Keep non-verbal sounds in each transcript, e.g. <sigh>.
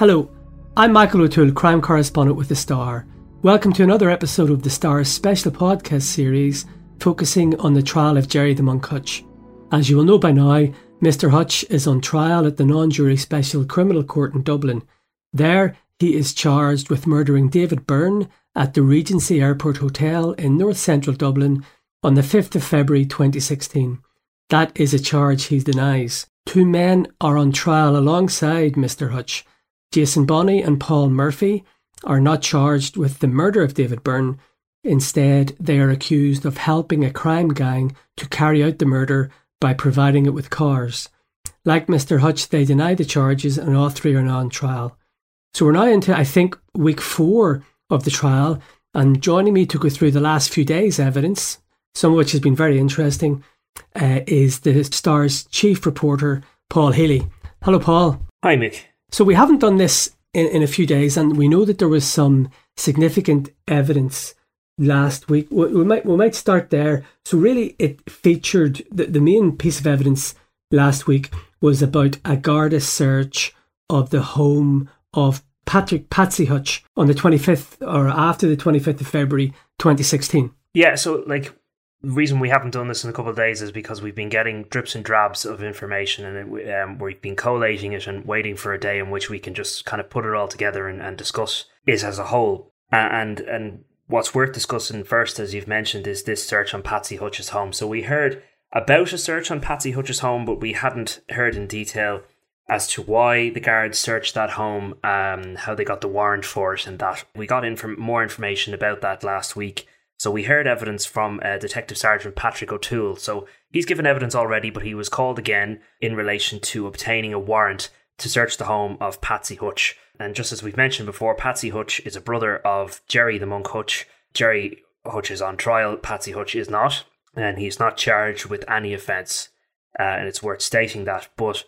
Hello, I'm Michael O'Toole, crime correspondent with The Star. Welcome to another episode of The Star's special podcast series focusing on the trial of Gerry the Monk Hutch. As you will know by now, Mr. Hutch is on trial at the non jury special criminal court in Dublin. There, he is charged with murdering David Byrne at the Regency Airport Hotel in north central Dublin on the 5th of February 2016. That is a charge he denies. Two men are on trial alongside Mr. Hutch. Jason Bonney and Paul Murphy are not charged with the murder of David Byrne. Instead, they are accused of helping a crime gang to carry out the murder by providing it with cars. Like Mr. Hutch, they deny the charges and all three are now on trial. So we're now into, I think, week four of the trial. And joining me to go through the last few days' evidence, some of which has been very interesting, uh, is the Star's chief reporter, Paul Healy. Hello, Paul. Hi, Mick. So we haven't done this in, in a few days, and we know that there was some significant evidence last week. We, we might we might start there. So really, it featured the, the main piece of evidence last week was about a Garda search of the home of Patrick Patsy Hutch on the 25th or after the 25th of February 2016. Yeah, so like the reason we haven't done this in a couple of days is because we've been getting drips and drabs of information and it, um, we've been collating it and waiting for a day in which we can just kind of put it all together and, and discuss it as a whole. And and what's worth discussing first, as you've mentioned, is this search on Patsy Hutch's home. So we heard about a search on Patsy Hutch's home, but we hadn't heard in detail as to why the guards searched that home, um, how they got the warrant for it, and that. We got in for more information about that last week. So we heard evidence from uh, Detective Sergeant Patrick O'Toole. So he's given evidence already, but he was called again in relation to obtaining a warrant to search the home of Patsy Hutch. And just as we've mentioned before, Patsy Hutch is a brother of Gerry the Monk Hutch. Gerry Hutch is on trial, Patsy Hutch is not, and he's not charged with any offence. Uh, and it's worth stating that. But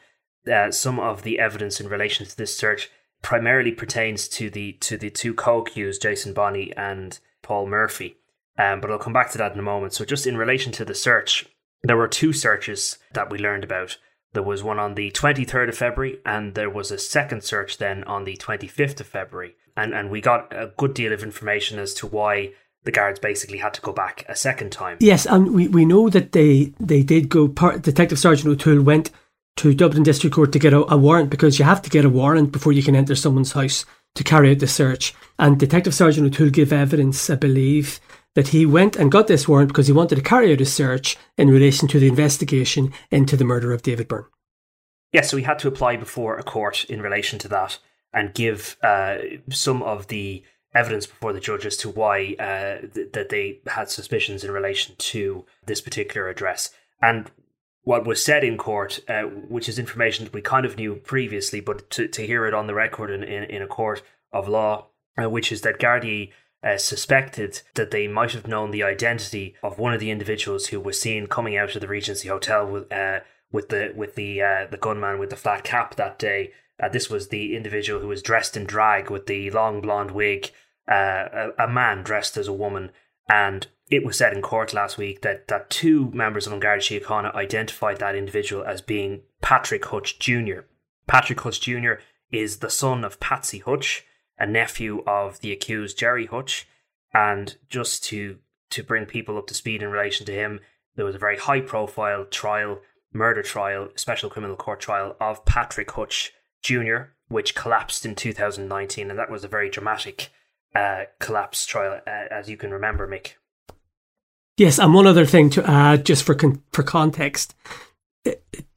uh, some of the evidence in relation to this search primarily pertains to the to the two co-accused, Jason Bonney and Paul Murphy. Um, but I'll come back to that in a moment. So, just in relation to the search, there were two searches that we learned about. There was one on the 23rd of February, and there was a second search then on the 25th of February. And, and we got a good deal of information as to why the guards basically had to go back a second time. Yes, and we, we know that they, they did go, part, Detective Sergeant O'Toole went to Dublin District Court to get a, a warrant because you have to get a warrant before you can enter someone's house to carry out the search. And Detective Sergeant O'Toole gave evidence, I believe, that he went and got this warrant because he wanted to carry out a search in relation to the investigation into the murder of David Byrne. Yes, yeah, so he had to apply before a court in relation to that and give uh, some of the evidence before the judge as to why uh, th- that they had suspicions in relation to this particular address. And what was said in court, uh, which is information that we kind of knew previously, but to, to hear it on the record in, in, in a court of law, uh, which is that Gardaí uh, suspected that they might have known the identity of one of the individuals who was seen coming out of the Regency Hotel with uh, with the with the uh, the gunman with the flat cap that day. Uh, this was the individual who was dressed in drag with the long blonde wig, uh, a, a, man dressed as a woman, and it was said in court last week that that two members of An Garda Síochána identified that individual as being Patrick Hutch Jr. Patrick Hutch Jr. is the son of Patsy Hutch, a nephew of the accused Gerry Hutch. And just to to bring people up to speed in relation to him, there was a very high profile trial, murder trial, special criminal court trial of Patrick Hutch Jr., which collapsed in 2019, and that was a very dramatic uh, collapse trial, uh, as you can remember, Mick. Yes, and one other thing to add, just for con- for context,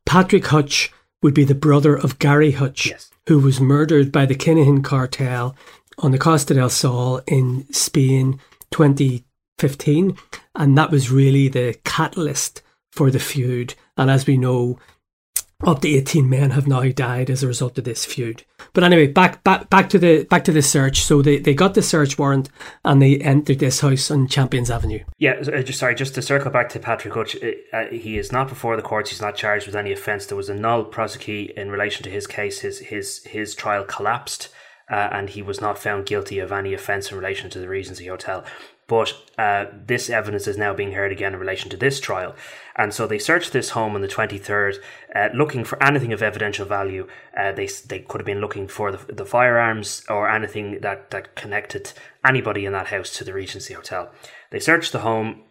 Patrick Hutch would be the brother of Gary Hutch, yes. who was murdered by the Kinahan cartel on the Costa del Sol in Spain 2015. And that was really the catalyst for the feud. And as we know, up to 18 men have now died as a result of this feud. But anyway, back back back to the back to the search. So they, they got the search warrant and they entered this house on Champions Avenue. Yeah, uh, just sorry, just to circle back to Patrick Hutch, uh, uh, he is not before the courts. He's not charged with any offence. There was a nolle prosequi in relation to his case. His his his trial collapsed. Uh, and he was not found guilty of any offence in relation to the Regency Hotel. But uh, this evidence is now being heard again in relation to this trial. And so they searched this home on the 23rd, uh, looking for anything of evidential value. Uh, they, they could have been looking for the, the firearms or anything that, that connected anybody in that house to the Regency Hotel. They searched the home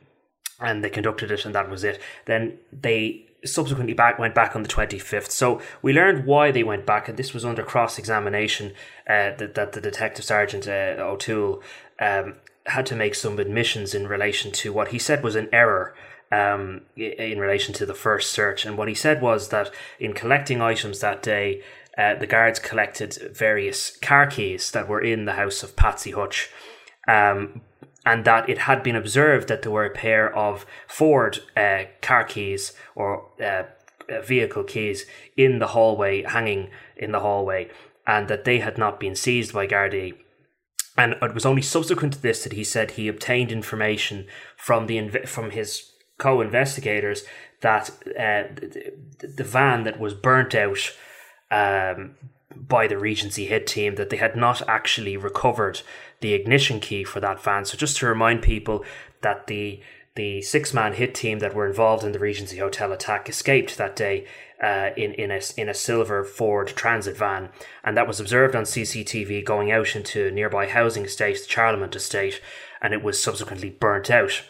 and they conducted it, and that was it. Then they subsequently back went back on the 25th. So we learned why they went back, and this was under cross examination uh, that, that the detective sergeant uh, O'Toole um, had to make some admissions in relation to what he said was an error. Um, in relation to the first search, and what he said was that in collecting items that day, uh, the guards collected various car keys that were in the house of Patsy Hutch, um, and that it had been observed that there were a pair of Ford uh, car keys or uh, uh, vehicle keys in the hallway, hanging in the hallway, and that they had not been seized by Gardaí. And it was only subsequent to this that he said he obtained information from the from his co-investigators that uh, the, the van that was burnt out um, by the Regency hit team that they had not actually recovered the ignition key for that van. So just to remind people that the the six man hit team that were involved in the Regency Hotel attack escaped that day uh, in in a in a silver Ford Transit van, and that was observed on CCTV going out into nearby housing estate, the Charlemont estate, and it was subsequently burnt out.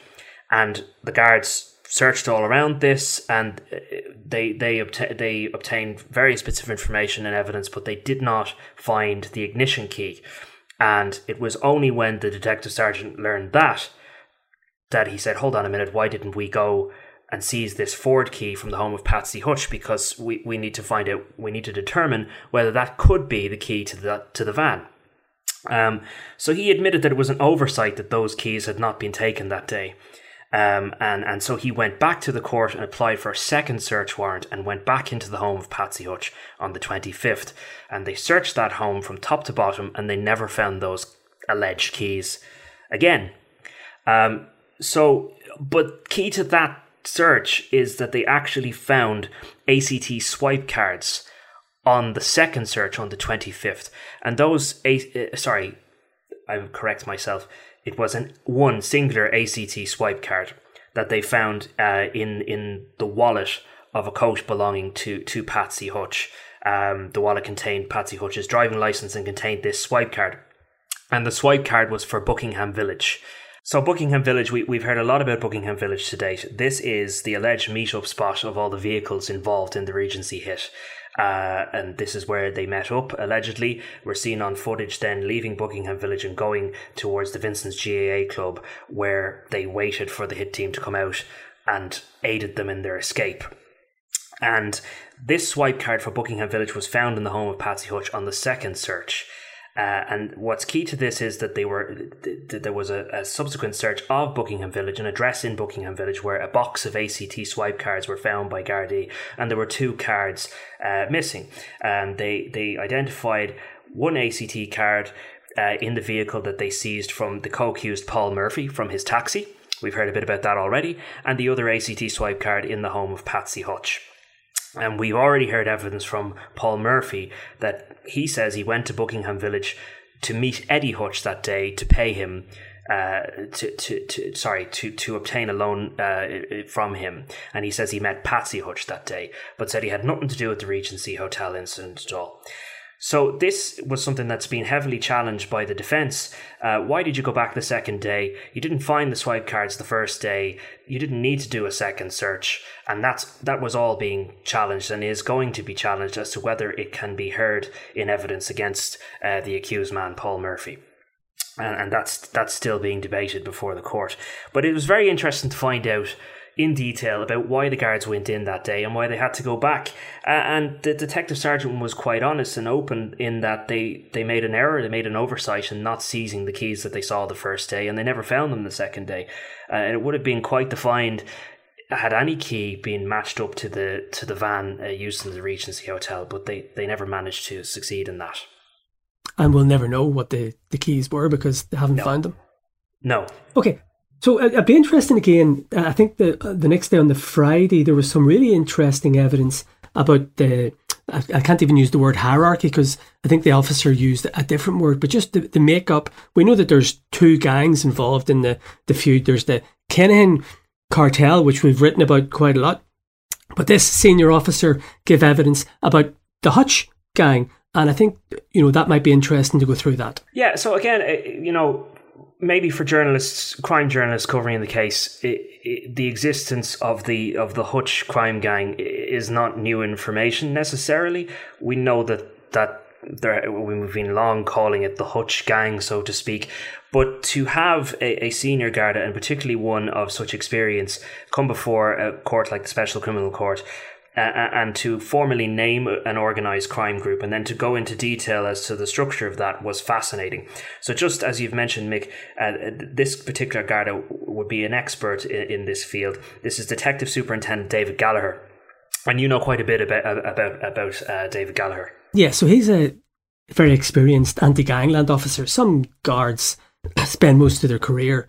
And the guards searched all around this, and uh, they they obta- they obtained very specific information and evidence, but they did not find the ignition key. And it was only when the detective sergeant learned that that he said, "Hold on a minute, why didn't we go?" and seize this Ford key from the home of Patsy Hutch because we, we need to find out, we need to determine whether that could be the key to the, to the van. Um, so he admitted that it was an oversight that those keys had not been taken that day. Um, and, and so he went back to the court and applied for a second search warrant and went back into the home of Patsy Hutch on the 25th. And they searched that home from top to bottom and they never found those alleged keys again. Um, so, but key to that search is that they actually found ACT swipe cards on the second search on the 25th. And those, uh, sorry, I correct myself it was an one singular ACT swipe card that they found uh, in in the wallet of a coach belonging to to Patsy Hutch. Um, the wallet contained Patsy Hutch's driving license and contained this swipe card, and the swipe card was for Buckingham Village. So Buckingham Village, we, we've heard a lot about Buckingham Village to date. This is the alleged meetup spot of all the vehicles involved in the Regency hit. Uh, and this is where they met up, allegedly. We're seen on footage then leaving Buckingham Village and going towards the Vincent's GAA club, where they waited for the hit team to come out and aided them in their escape. And this swipe card for Buckingham Village was found in the home of Patsy Hutch on the second search. Uh, and what's key to this is that they were th- there was a, a, subsequent search of Buckingham Village, an address in Buckingham Village, where a box of ACT swipe cards were found by Gardaí, and there were two cards uh, missing. And they they identified one ACT card uh, in the vehicle that they seized from the co-accused Paul Murphy from his taxi. We've heard a bit about that already, and the other ACT swipe card in the home of Patsy Hutch. And we've already heard evidence from Paul Murphy that he says he went to Buckingham Village to meet Eddie Hutch that day to pay him uh, to, to, to sorry to to obtain a loan uh, from him, and he says he met Patsy Hutch that day, but said he had nothing to do with the Regency Hotel incident at all. So this was something that's been heavily challenged by the defence. Uh, why did you go back the second day? You didn't find the swipe cards the first day. You didn't need to do a second search, and that's that was all being challenged and is going to be challenged as to whether it can be heard in evidence against uh, the accused man, Paul Murphy. And, and that's that's still being debated before the court. But it was very interesting to find out in detail about why the guards went in that day and why they had to go back. Uh, and the detective sergeant was quite honest and open in that they, they made an error, they made an oversight in not seizing the keys that they saw the first day, and they never found them the second day. Uh, and it would have been quite the find had any key been matched up to the to the van uh, used in the Regency Hotel, but they, they never managed to succeed in that. And we'll never know what the, the keys were because they haven't no. found them. No. Okay, so uh, it'd be interesting again. Uh, I think the uh, the next day on the Friday there was some really interesting evidence about the I, can't even use the word hierarchy because I think the officer used a different word, but just the, the makeup. We know that there's two gangs involved in the, the feud. There's the Kinahan cartel, which we've written about quite a lot. But this senior officer gave evidence about the Hutch gang. And I think, you know, that might be interesting to go through that. Yeah. So again, you know, maybe for journalists, crime journalists covering the case, it, it, the existence of the of the Hutch crime gang is not new information necessarily. We know that that there, we've been long calling it the Hutch gang, so to speak. But to have a, a senior Garda, and particularly one of such experience, come before a court like the Special Criminal Court uh, and to formally name an organized crime group and then to go into detail as to the structure of that was fascinating. So, just as you've mentioned, Mick, uh, this particular Garda would be an expert in, in, this field. This is Detective Superintendent David Gallagher. And you know quite a bit about about about uh, David Gallagher. Yeah, so he's a very experienced anti-gangland officer. Some guards spend most of their career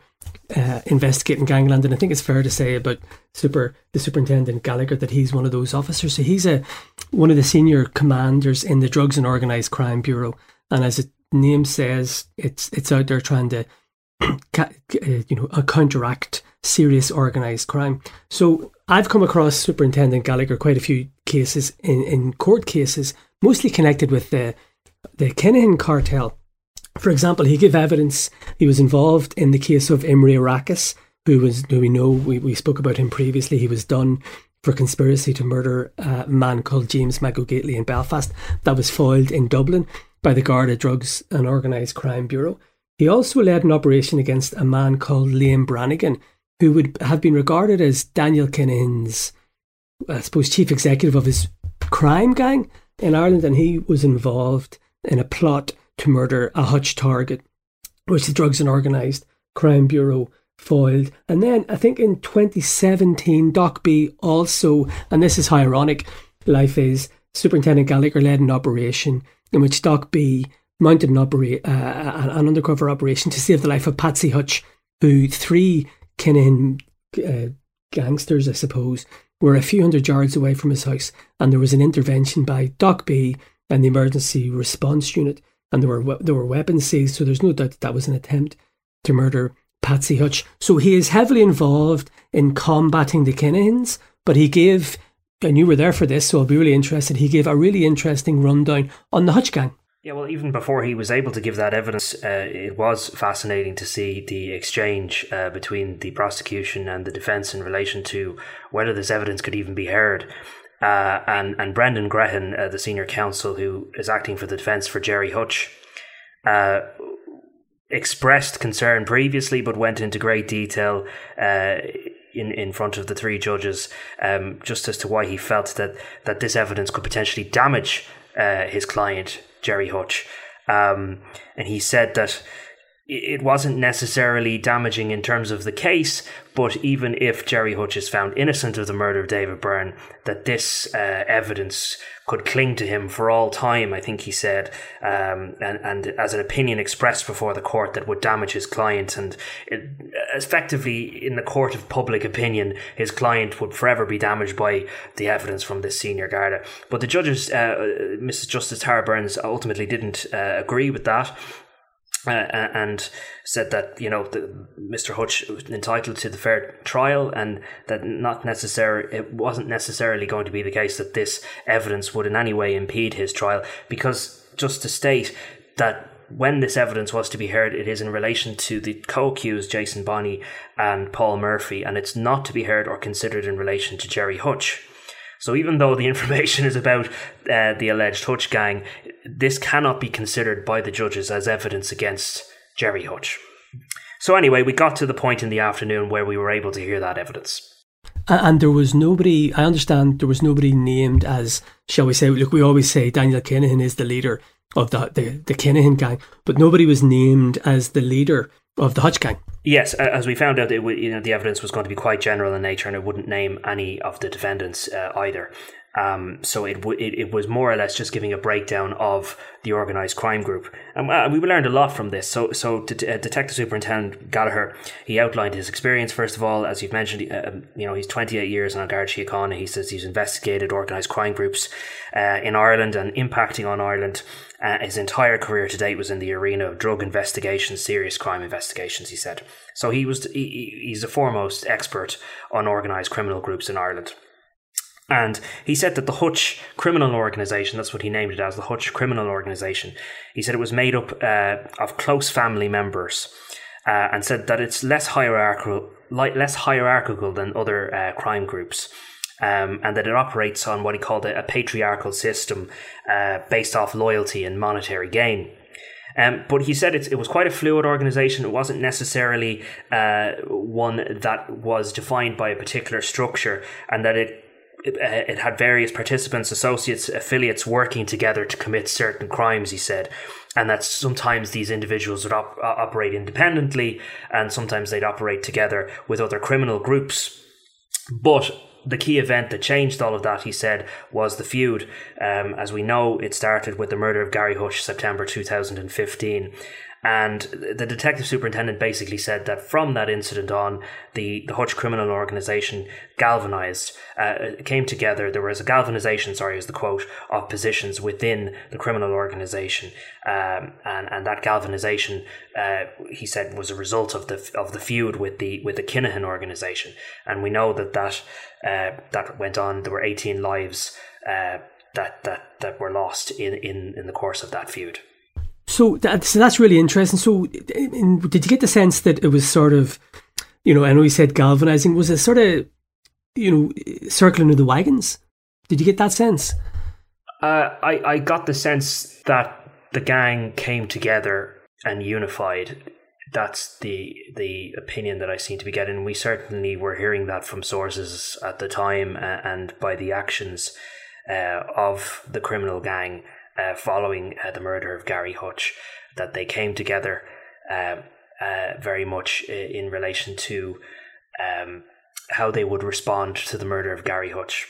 uh, investigating gangland, and I think it's fair to say about super the superintendent Gallagher that he's one of those officers. So he's a one of the senior commanders in the Drugs and Organised Crime Bureau, and as the name says, it's it's out there trying to <clears throat> uh, you know counteract serious organised crime. So I've come across Superintendent Gallagher quite a few cases in, in court cases, mostly connected with the the Kinahan cartel for example, he gave evidence he was involved in the case of Imre Arakas, who was, who we know, we, we spoke about him previously. He was done for conspiracy to murder a man called James McGogately in Belfast. That was foiled in Dublin by the Garda Drugs and Organised Crime Bureau. He also led an operation against a man called Liam Brannigan, who would have been regarded as Daniel Kinahan's, I suppose, chief executive of his crime gang in Ireland, and he was involved in a plot to murder a Hutch target, which the Drugs and Organised Crime Bureau foiled. And then I think in 2017, DOCB also, and this is how ironic life is, Superintendent Gallagher led an operation in which DOCB mounted an, opera- uh, an undercover operation to save the life of Patsy Hutch, who three Kinahan uh, gangsters, I suppose, were a few hundred yards away from his house. And there was an intervention by DOCB and the emergency response unit and there were there were weapons seized. So there's no doubt that, that was an attempt to murder Patsy Hutch. So he is heavily involved in combating the Kinahans, but he gave, and you were there for this, so I'll be really interested. He gave a really interesting rundown on the Hutch gang. Yeah, well, even before he was able to give that evidence, uh, it was fascinating to see the exchange uh, between the prosecution and the defence in relation to whether this evidence could even be heard. Uh, and and Brendan Grehan, uh, the senior counsel who is acting for the defence for Gerry Hutch, uh, expressed concern previously, but went into great detail uh, in in front of the three judges, um, just as to why he felt that that this evidence could potentially damage uh, his client Gerry Hutch, um, and he said that it wasn't necessarily damaging in terms of the case, but even if Gerry Hutch is found innocent of the murder of David Byrne, that this uh, evidence could cling to him for all time, I think he said, um, and, and as an opinion expressed before the court that would damage his client. And it, effectively, in the court of public opinion, his client would forever be damaged by the evidence from this senior Garda. But the judges, uh, Mrs. Justice Tara Burns, ultimately didn't uh, agree with that. Uh, and said that you know the, Mr. Hutch was entitled to the fair trial, and that not necessary it wasn't necessarily going to be the case that this evidence would in any way impede his trial, because just to state that when this evidence was to be heard, it is in relation to the co-accused Jason Bonney and Paul Murphy, and it's not to be heard or considered in relation to Gerry Hutch. So even though the <laughs> information is about uh, the alleged Hutch gang, this cannot be considered by the judges as evidence against Gerry Hutch. So anyway, we got to the point in the afternoon where we were able to hear that evidence. And there was nobody, I understand there was nobody named as, shall we say, look, we always say Daniel Kinahan is the leader of the, the, the Kinahan gang, but nobody was named as the leader of the Hutch gang. Yes, as we found out, it, you know, the evidence was going to be quite general in nature, and it wouldn't name any of the defendants uh, either. Um, so it, w- it, it was more or less just giving a breakdown of the organised crime group, and uh, we learned a lot from this. So, so uh, Detective Superintendent Gallagher he outlined his experience first of all, as you've mentioned. Uh, um, you know, he's 28 years on Garda Síochána. He says he's investigated organised crime groups uh, in Ireland and impacting on Ireland. Uh, his entire career to date was in the arena of drug investigations, serious crime investigations. He said so. He was he, he's a foremost expert on organised criminal groups in Ireland. And he said that the Hutch criminal organization, that's what he named it as, the Hutch criminal organization, he said it was made up uh, of close family members uh, and said that it's less hierarchical, less hierarchical than other uh, crime groups. Um, and that it operates on what he called a, a patriarchal system uh, based off loyalty and monetary gain. Um, but he said it was quite a fluid organization. It wasn't necessarily uh, one that was defined by a particular structure, and that it it, uh, it had various participants, associates, affiliates working together to commit certain crimes, he said. And that sometimes these individuals would op- operate independently and sometimes they'd operate together with other criminal groups. But the key event that changed all of that, he said, was the feud. Um, as we know, it started with the murder of Gary Hutch, September 2015. And the detective superintendent basically said that from that incident on, the, the Hutch criminal organization galvanized, uh, came together. There was a galvanization, sorry, is the quote, of positions within the criminal organization. Um, and, and that galvanization, uh, he said, was a result of the, of the feud with the, with the Kinahan organization. And we know that that, uh, that went on. There were 18 lives, uh, that, that, that were lost in, in, in the course of that feud. So, that, so that's really interesting. So, did you get the sense that it was sort of, you know, I know you said galvanizing, was it sort of, you know, circling of the wagons? Did you get that sense? Uh, I, I got the sense that the gang came together and unified. That's the the opinion that I seem to be getting. We certainly were hearing that from sources at the time, and by the actions uh, of the criminal gang uh, following uh, the murder of Gary Hutch that they came together um, uh, very much in relation to um, how they would respond to the murder of Gary Hutch.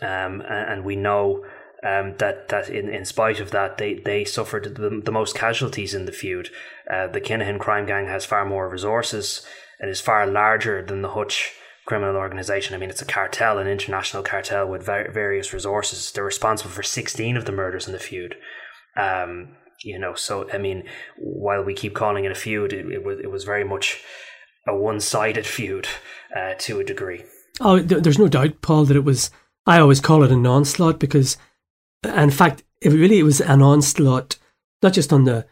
Um, and we know um, that that in, in spite of that, they, they suffered the, the most casualties in the feud. Uh, the Kinahan crime gang has far more resources and is far larger than the Hutch criminal organization. I mean, it's a cartel, an international cartel with various resources. They're responsible for 16 of the murders in the feud. Um, you know, so I mean, while we keep calling it a feud, it, it was it was very much a one-sided <laughs> feud uh, to a degree. Oh, there's no doubt, Paul, that it was. I always call it an onslaught because, in fact, it really it was an onslaught, not just on the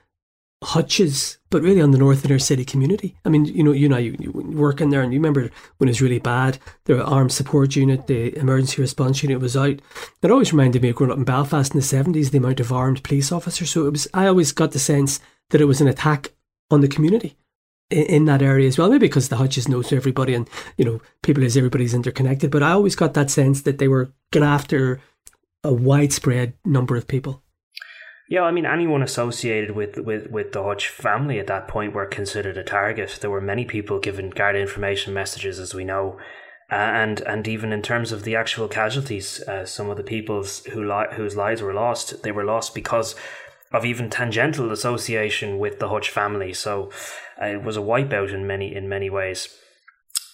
hutches, but really on the north inner city community. I mean, you know, you know, you, you work in there, and you remember when it was really bad. The armed support unit, the emergency response unit was out. It always reminded me of growing up in Belfast in the seventies. The amount of armed police officers. So it was. I always got the sense that it was an attack on the community in, in that area as well. Maybe because the hutches knows everybody, and you know, people as everybody's interconnected. But I always got that sense that they were going after a widespread number of people. Yeah, I mean, anyone associated with, with, with the Hutch family at that point were considered a target. There were many people given Garda information messages, as we know, uh, and and even in terms of the actual casualties, uh, some of the people who li- whose lives were lost, they were lost because of even tangential association with the Hutch family. So uh, it was a wipeout in many in many ways.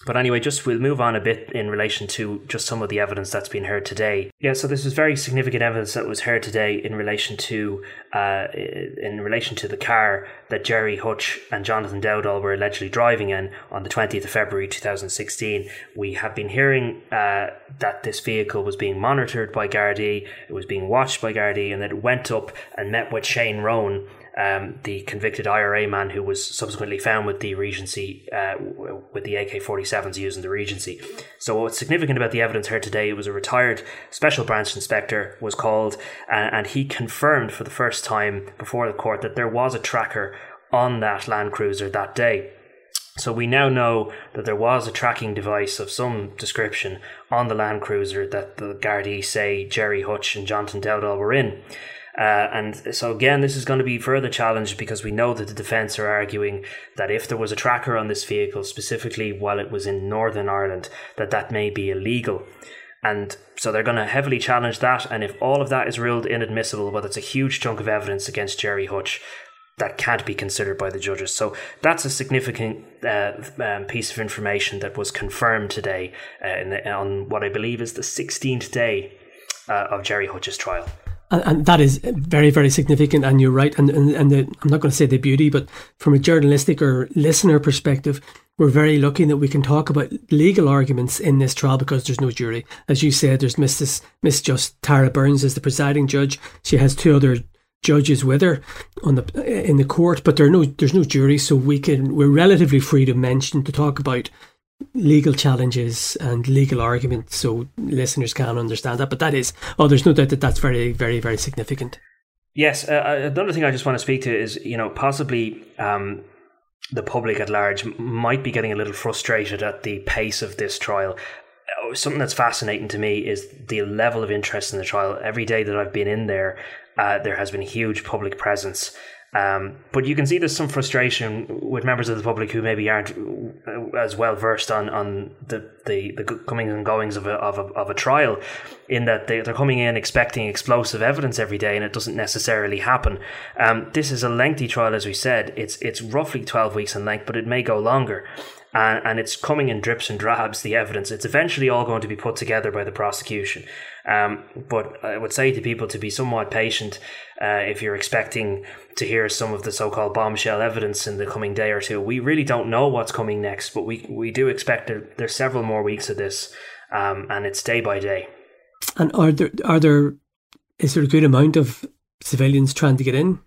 But anyway, just we'll move on a bit in relation to just some of the evidence that's been heard today. Yeah, so this is very significant evidence that was heard today in relation to uh, in relation to the car that Gerry Hutch and Jonathan Dowdall were allegedly driving in on the 20th of February 2016. We have been hearing uh, that this vehicle was being monitored by Gardaí, it was being watched by Gardaí, and that it went up and met with Shane Rowan, um, the convicted IRA man who was subsequently found with the Regency, uh, with the AK 47s using the Regency. So, what's significant about the evidence heard today, was a retired special branch inspector was called, uh, and he confirmed for the first time before the court that there was a tracker on that Land Cruiser that day. So we now know that there was a tracking device of some description on the Land Cruiser that the Gardaí say Gerry Hutch and Jonathan Dowdall were in. Uh, and so again, this is going to be further challenged because we know that the defence are arguing that if there was a tracker on this vehicle, specifically while it was in Northern Ireland, that that may be illegal. And so they're going to heavily challenge that. And if all of that is ruled inadmissible, well, it's a huge chunk of evidence against Gerry Hutch that can't be considered by the judges. So that's a significant uh, um, piece of information that was confirmed today uh, the, on what I believe is the 16th day uh, of Gerry Hutch's trial. And, that is very, very significant. And you're right. And, and, and the, I'm not going to say the beauty, but from a journalistic or listener perspective, we're very lucky that we can talk about legal arguments in this trial because there's no jury. As you said, there's Mrs. Miss Just Tara Burns as the presiding judge. She has two other judges with her on the in the court, but there no there's no jury, so we can we're relatively free to mention to talk about legal challenges and legal arguments, so listeners can understand that. But that is oh, there's no doubt that that's very very very significant. Yes, uh, uh another thing I just want to speak to is you know possibly. Um, the public at large might be getting a little frustrated at the pace of this trial uh, something that's fascinating to me is the level of interest in the trial. Every day that I've been in there, uh, there has been huge public presence. Um, but you can see there's some frustration with members of the public who maybe aren't uh, as well versed on, on the, the, the comings and goings of a, of a, of a trial, in that they, they're coming in expecting explosive evidence every day and it doesn't necessarily happen. Um, this is a lengthy trial, as we said. It's, it's roughly 12 weeks in length, but it may go longer and, and it's coming in drips and drabs, the evidence. It's eventually all going to be put together by the prosecution. Um, but I would say to people to be somewhat patient uh, if you're expecting to hear some of the so called bombshell evidence in the coming day or two. We really don't know what's coming next, but we, we do expect that there's several more weeks of this, um, and it's day by day. And are there, are there, is there a good amount of civilians trying to get in?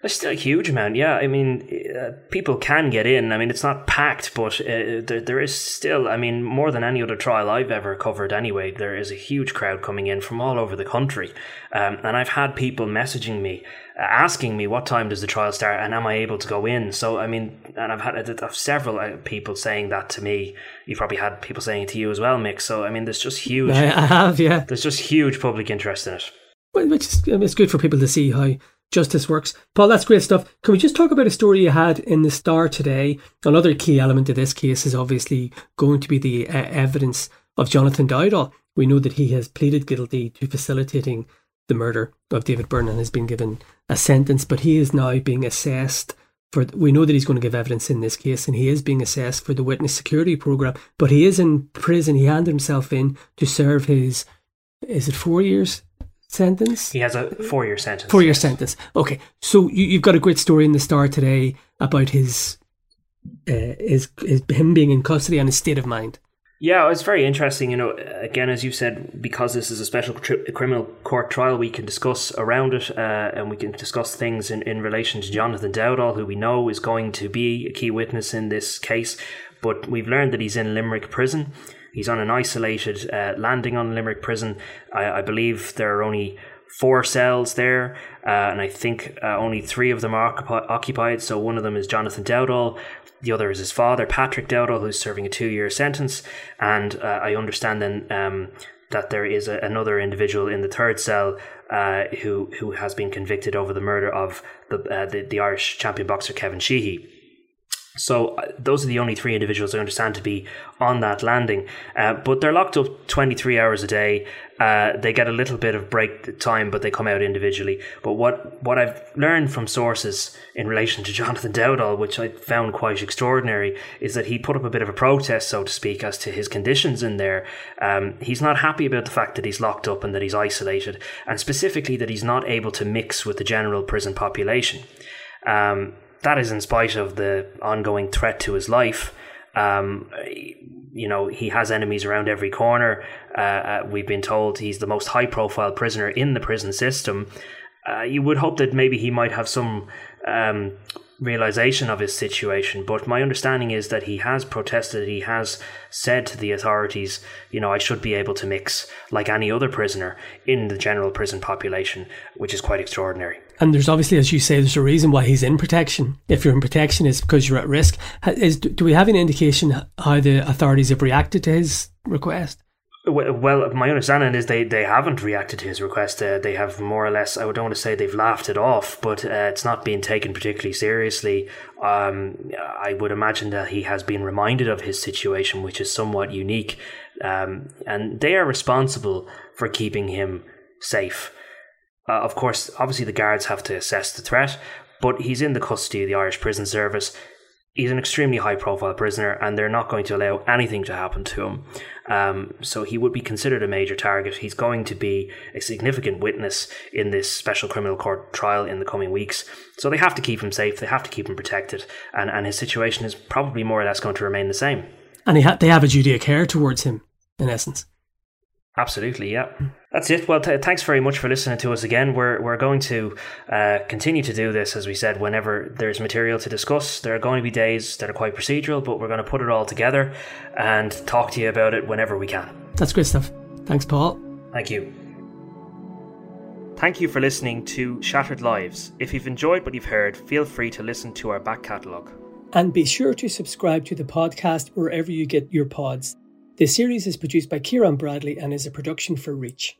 There's still a huge amount, yeah. I mean, uh, people can get in. I mean, it's not packed, but uh, there, there is still, I mean, more than any other trial I've ever covered anyway, there is a huge crowd coming in from all over the country. Um, and I've had people messaging me, uh, asking me what time does the trial start and am I able to go in? So, I mean, and I've had uh, several uh, people saying that to me. You've probably had people saying it to you as well, Mick. So, I mean, there's just huge. I have, yeah. There's just huge public interest in it. Well, which is, it's good for people to see how justice works. Paul, that's great stuff. Can we just talk about a story you had in the Star today? Another key element of this case is obviously going to be the uh, evidence of Jonathan Dowdall. We know that he has pleaded guilty to facilitating the murder of David Byrne and has been given a sentence, but he is now being assessed for. We know that he's going to give evidence in this case, and he is being assessed for the witness security program. But he is in prison. He handed himself in to serve his. Is it four years? Sentence? He has a four year sentence. Four year yes. sentence. Okay. So you, have got a great story in the Star today about his, uh, his, his, him being in custody and his state of mind. Yeah, it's very interesting. You know, again, as you said, because this is a special tri- criminal court trial, we can discuss around it uh, and we can discuss things in, in relation to Jonathan Dowdall, who we know is going to be a key witness in this case. But we've learned that he's in Limerick prison. He's on an isolated uh, landing on Limerick prison. I, I, believe there are only four cells there, uh, and I think uh, only three of them are occupied. So one of them is Jonathan Dowdall. The other is his father, Patrick Dowdall, who's serving a two-year sentence. And uh, I understand then um, that there is a, another individual in the third cell uh, who who has been convicted over the murder of the, uh, the the Irish champion boxer Kevin Sheehy. So uh, those are the only three individuals I understand to be on that landing. Uh, but they're locked up 23 hours a day. Uh, they get a little bit of break time, but they come out individually. But what, what I've learned from sources in relation to <laughs> Jonathan Dowdall, which I found quite extraordinary, is that he put up a bit of a protest, so to speak, as to his conditions in there. Um, he's not happy about the fact that he's locked up and that he's isolated, and specifically that he's not able to mix with the general prison population. Um, that is in spite of the ongoing threat to his life. Um, you know, he has enemies around every corner. Uh, uh, we've been told he's the most high profile prisoner in the prison system. Uh, you would hope that maybe he might have some um, realization of his situation. But my understanding is that he has protested, he has said to the authorities, you know, I should be able to mix like any other prisoner in the general prison population, which is quite extraordinary. And there's obviously, as you say, there's a reason why he's in protection. If you're in protection, it's because you're at risk. Is, do we have any indication how the authorities have reacted to his request? Well, my understanding is they, they haven't reacted to his request. Uh, they have more or less, I don't want to say they've laughed it off, but uh, it's not being taken particularly seriously. Um, I would imagine that he has been reminded of his situation, which is somewhat unique. Um, and they are responsible for keeping him safe. Uh, of course, obviously, the guards have to assess the threat, but he's in the custody of the Irish Prison Service he's an extremely high profile prisoner and they're not going to allow anything to happen to him. Um, so he would be considered a major target. He's going to be a significant witness in this special criminal court trial in the coming weeks. So they have to keep him safe, they have to keep him protected, and, and his situation is probably more or less going to remain the same. And ha- they have a duty of care towards him, in essence. Absolutely, yeah. That's it. Well, t- thanks very much for listening to us again. We're we're going to uh, continue to do this, as we said, whenever there's material to discuss. There are going to be days that are quite procedural, but we're going to put it all together and talk to you about it whenever we can. That's great stuff. Thanks, Paul. Thank you. Thank you for listening to Shattered Lives. If you've enjoyed what you've heard, feel free to listen to our back catalogue. And be sure to subscribe to the podcast wherever you get your pods. The series is produced by Ciaran Bradley and is a production for Reach.